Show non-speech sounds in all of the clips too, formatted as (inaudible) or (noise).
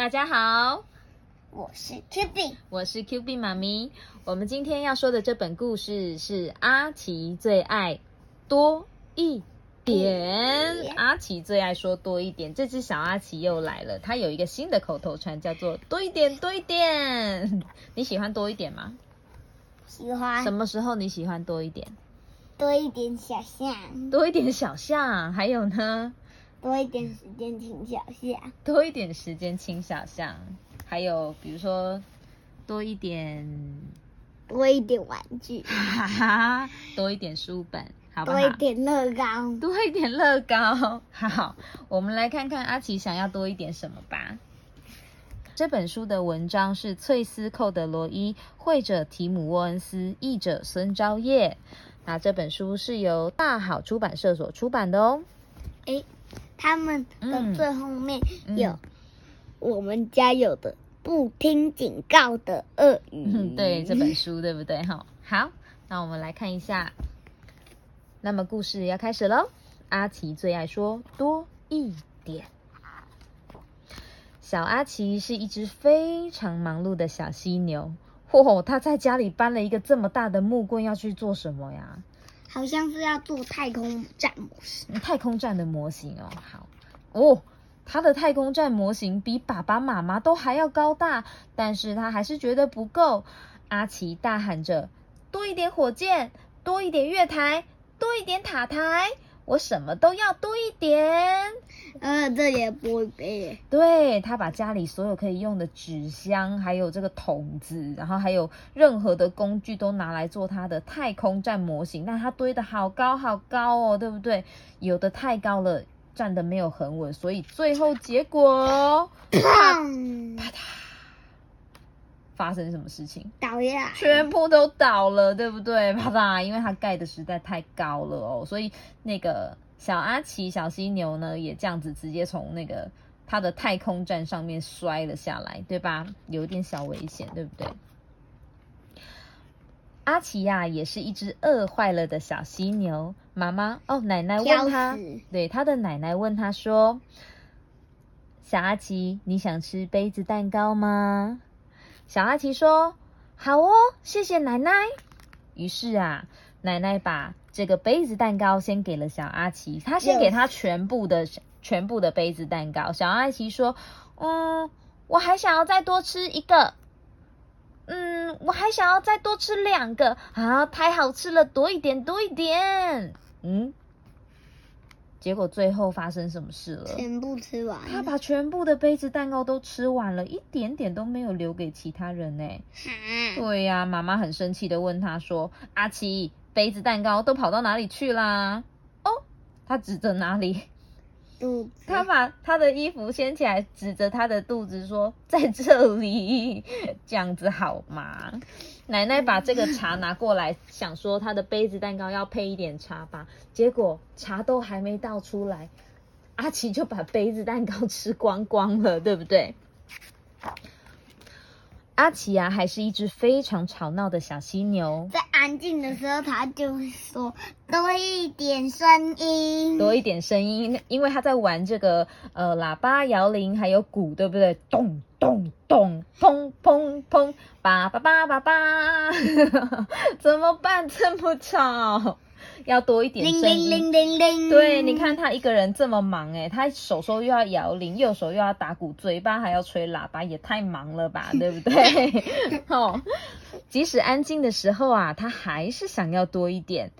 大家好，我是 Q B，我是 Q B 妈咪。我们今天要说的这本故事是阿奇最爱多一点。阿奇最爱说多一点，这只小阿奇又来了，它有一个新的口头禅，叫做多一点多一点。你喜欢多一点吗？喜欢。什么时候你喜欢多一点？多一点小象。多一点小象，还有呢？多一点时间请小象，多一点时间请小象，还有比如说多一点，多一点玩具，哈哈，多一点书本，好不好？多一点乐高，多一点乐高。好，我们来看看阿奇想要多一点什么吧。这本书的文章是翠丝寇德罗伊，绘者提姆沃恩斯，译者孙昭业。那这本书是由大好出版社所出版的哦。哎。他们的最后面有我们家有的不听警告的鳄鱼。对这本书对不对？哈，好，那我们来看一下。那么故事要开始喽。阿奇最爱说多一点。小阿奇是一只非常忙碌的小犀牛。嚯，他在家里搬了一个这么大的木棍，要去做什么呀？好像是要做太空站模型，太空站的模型哦。好哦，他的太空站模型比爸爸妈妈都还要高大，但是他还是觉得不够。阿奇大喊着：“多一点火箭，多一点月台，多一点塔台。”我什么都要多一点，呃，这也不对。对他把家里所有可以用的纸箱，还有这个桶子，然后还有任何的工具都拿来做他的太空站模型。但他堆的好高好高哦，对不对？有的太高了，站的没有很稳，所以最后结果，(coughs) 啪嗒。发生什么事情？倒呀！全部都倒了，对不对？啪嗒，因为它盖的实在太高了哦，所以那个小阿奇小犀牛呢，也这样子直接从那个它的太空站上面摔了下来，对吧？有点小危险，对不对？阿奇呀，也是一只饿坏了的小犀牛。妈妈哦，奶奶问他，对他的奶奶问他说：“小阿奇，你想吃杯子蛋糕吗？”小阿奇说：“好哦，谢谢奶奶。”于是啊，奶奶把这个杯子蛋糕先给了小阿奇，她先给他全部的全部的杯子蛋糕。小阿奇说：“嗯，我还想要再多吃一个，嗯，我还想要再多吃两个啊，太好吃了，多一点，多一点，嗯。”结果最后发生什么事了？全部吃完。他把全部的杯子蛋糕都吃完了，一点点都没有留给其他人呢。对呀，妈妈很生气的问他说：“阿奇，杯子蛋糕都跑到哪里去啦？”哦，他指着哪里？肚子。他把他的衣服掀起来，指着他的肚子说：“ (laughs) 在这里，这样子好吗？”奶奶把这个茶拿过来，想说他的杯子蛋糕要配一点茶吧。结果茶都还没倒出来，阿奇就把杯子蛋糕吃光光了，对不对？阿奇呀，还是一只非常吵闹的小犀牛。在安静的时候，它就会说多一点声音，多一点声音，因为它在玩这个呃喇叭、摇铃还有鼓，对不对？咚咚咚，砰砰砰。叭叭叭叭叭，(laughs) 怎么办？这么吵，要多一点声音。对，你看他一个人这么忙哎，他手手又要摇铃，右手又要打鼓，嘴巴还要吹喇叭，也太忙了吧，(laughs) 对不对？(laughs) 哦，即使安静的时候啊，他还是想要多一点。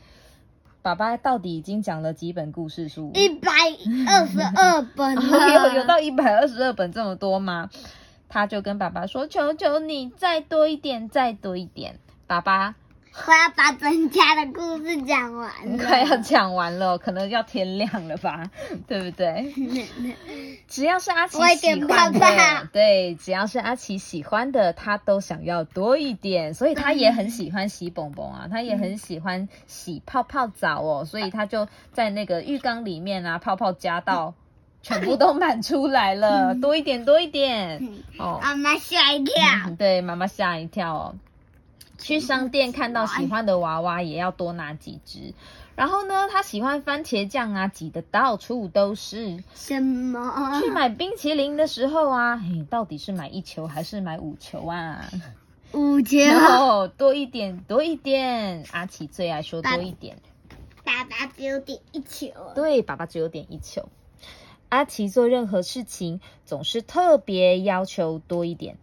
爸爸到底已经讲了几本故事书？一百二十二本。有 (laughs) 有到一百二十二本这么多吗？他就跟爸爸说：“求求你，再多一点，再多一点。”爸爸，快要把整家的故事讲完了，快要讲完了，可能要天亮了吧，(laughs) 对不对？(laughs) 只要是阿奇喜欢的，对，只要是阿奇喜欢的，他都想要多一点，所以他也很喜欢洗蹦蹦啊，他也很喜欢洗泡泡澡哦，所以他就在那个浴缸里面啊，泡泡加到。全部都满出来了，多一点，多一点。哦，妈妈吓一跳。对，妈妈吓一跳哦。去商店看到喜欢的娃娃，也要多拿几只。然后呢，他喜欢番茄酱啊，挤得到处都是。什么？去买冰淇淋的时候啊，嘿，到底是买一球还是买五球啊？五球。多一点，多一点。阿奇最爱说多一点。爸爸只有点一球。对，爸爸只有点一球。阿奇做任何事情总是特别要求多一点。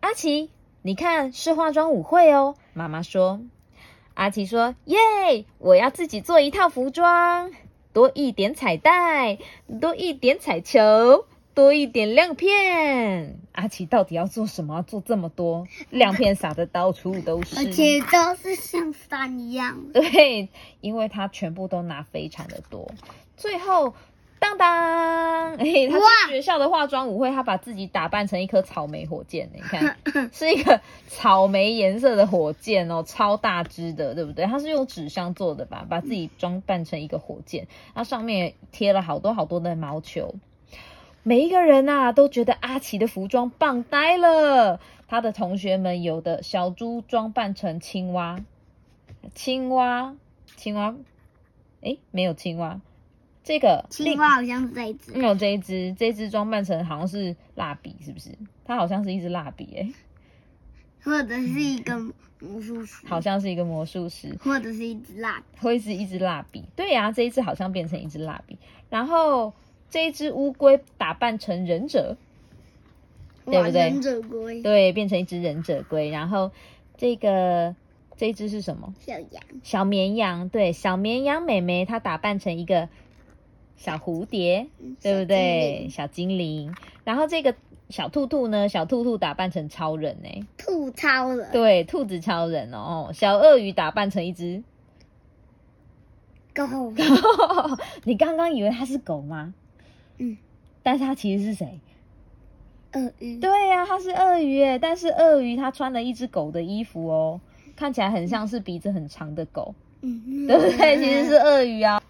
阿奇，你看是化妆舞会哦。妈妈说。阿奇说：“耶，我要自己做一套服装，多一点彩带，多一点彩球，多一点亮片。”阿奇到底要做什么？做这么多亮片，撒的到处都是，而且都是像山一样。对，因为他全部都拿非常的多，最后。当当，(laughs) 嘿，他去学校的化妆舞会，他把自己打扮成一颗草莓火箭，你看，(laughs) 是一个草莓颜色的火箭哦，超大只的，对不对？他是用纸箱做的吧？把自己装扮成一个火箭，那上面贴了好多好多的毛球。每一个人呐，都觉得阿奇的服装棒呆了。他的同学们有的小猪装扮成青蛙，青蛙，青蛙，哎，没有青蛙。这个青蛙好像是这一只，没有这一只，这一只装扮成好像是蜡笔，是不是？它好像是一支蜡笔，哎，或者是一个魔术师，好像是一个魔术师，或者是一支蜡，会是一支蜡笔。对呀，这一只好像变成一支蜡笔，然后这一只乌龟打扮成忍者，对不对？忍者龟，对，变成一只忍者龟。然后这个这一只是什么？小羊，小绵羊，对，小绵羊妹妹她打扮成一个。小蝴蝶，对不对？小精灵，然后这个小兔兔呢？小兔兔打扮成超人呢？兔超人，对，兔子超人哦。小鳄鱼打扮成一只狗，(laughs) 你刚刚以为它是狗吗？嗯，但是它其实是谁？鳄鱼。对呀，它是鳄鱼诶，但是鳄鱼它穿了一只狗的衣服哦，看起来很像是鼻子很长的狗，嗯，对不对？其实是鳄鱼啊。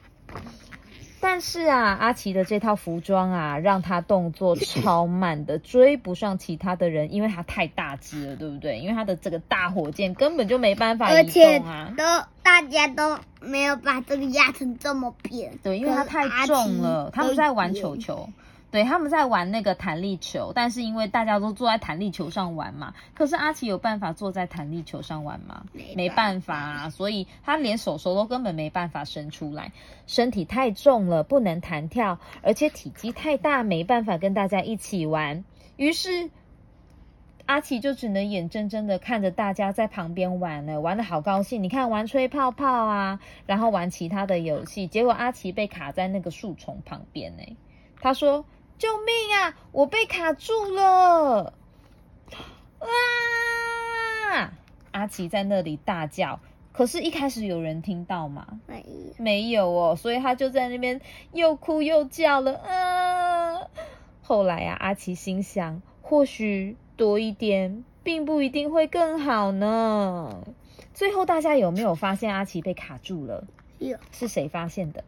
但是啊，阿奇的这套服装啊，让他动作超慢的，追不上其他的人，因为他太大只了，对不对？因为他的这个大火箭根本就没办法移动啊。都大家都没有把这个压成这么扁。对，因为他太重了。他们在玩球球。对，他们在玩那个弹力球，但是因为大家都坐在弹力球上玩嘛，可是阿奇有办法坐在弹力球上玩吗？没办法，啊所以他连手手都根本没办法伸出来，身体太重了，不能弹跳，而且体积太大，没办法跟大家一起玩。于是阿奇就只能眼睁睁的看着大家在旁边玩了，玩的好高兴。你看，玩吹泡泡啊，然后玩其他的游戏，结果阿奇被卡在那个树丛旁边呢。他说。救命啊！我被卡住了！啊！阿奇在那里大叫，可是，一开始有人听到吗？没有，没有哦，所以他就在那边又哭又叫了。啊！后来啊，阿奇心想，或许多一点，并不一定会更好呢。最后，大家有没有发现阿奇被卡住了？有，是谁发现的？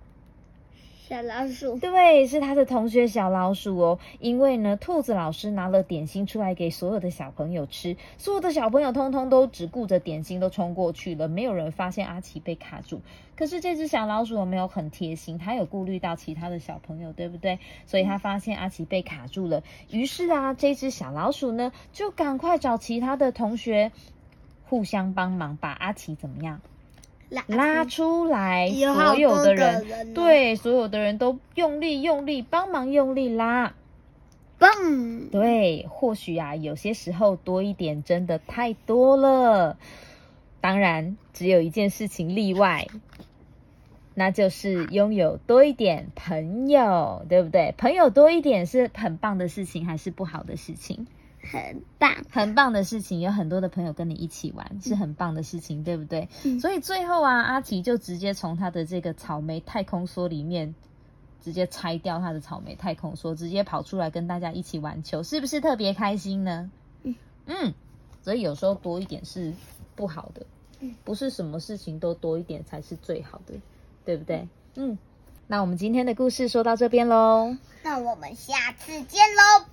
小老鼠，对，是他的同学小老鼠哦。因为呢，兔子老师拿了点心出来给所有的小朋友吃，所有的小朋友通通都只顾着点心，都冲过去了，没有人发现阿奇被卡住。可是这只小老鼠有没有很贴心？它有顾虑到其他的小朋友，对不对？所以它发现阿奇被卡住了，于是啊，这只小老鼠呢，就赶快找其他的同学互相帮忙，把阿奇怎么样？拉出来，所有的人对所有的人都用力用力帮忙用力拉，棒！对，或许啊，有些时候多一点真的太多了。当然，只有一件事情例外，那就是拥有多一点朋友，对不对？朋友多一点是很棒的事情，还是不好的事情？很棒，很棒的事情，有很多的朋友跟你一起玩，是很棒的事情，对不对？所以最后啊，阿奇就直接从他的这个草莓太空梭里面直接拆掉他的草莓太空梭，直接跑出来跟大家一起玩球，是不是特别开心呢？嗯嗯，所以有时候多一点是不好的，不是什么事情都多一点才是最好的，对不对？嗯，那我们今天的故事说到这边喽，那我们下次见喽。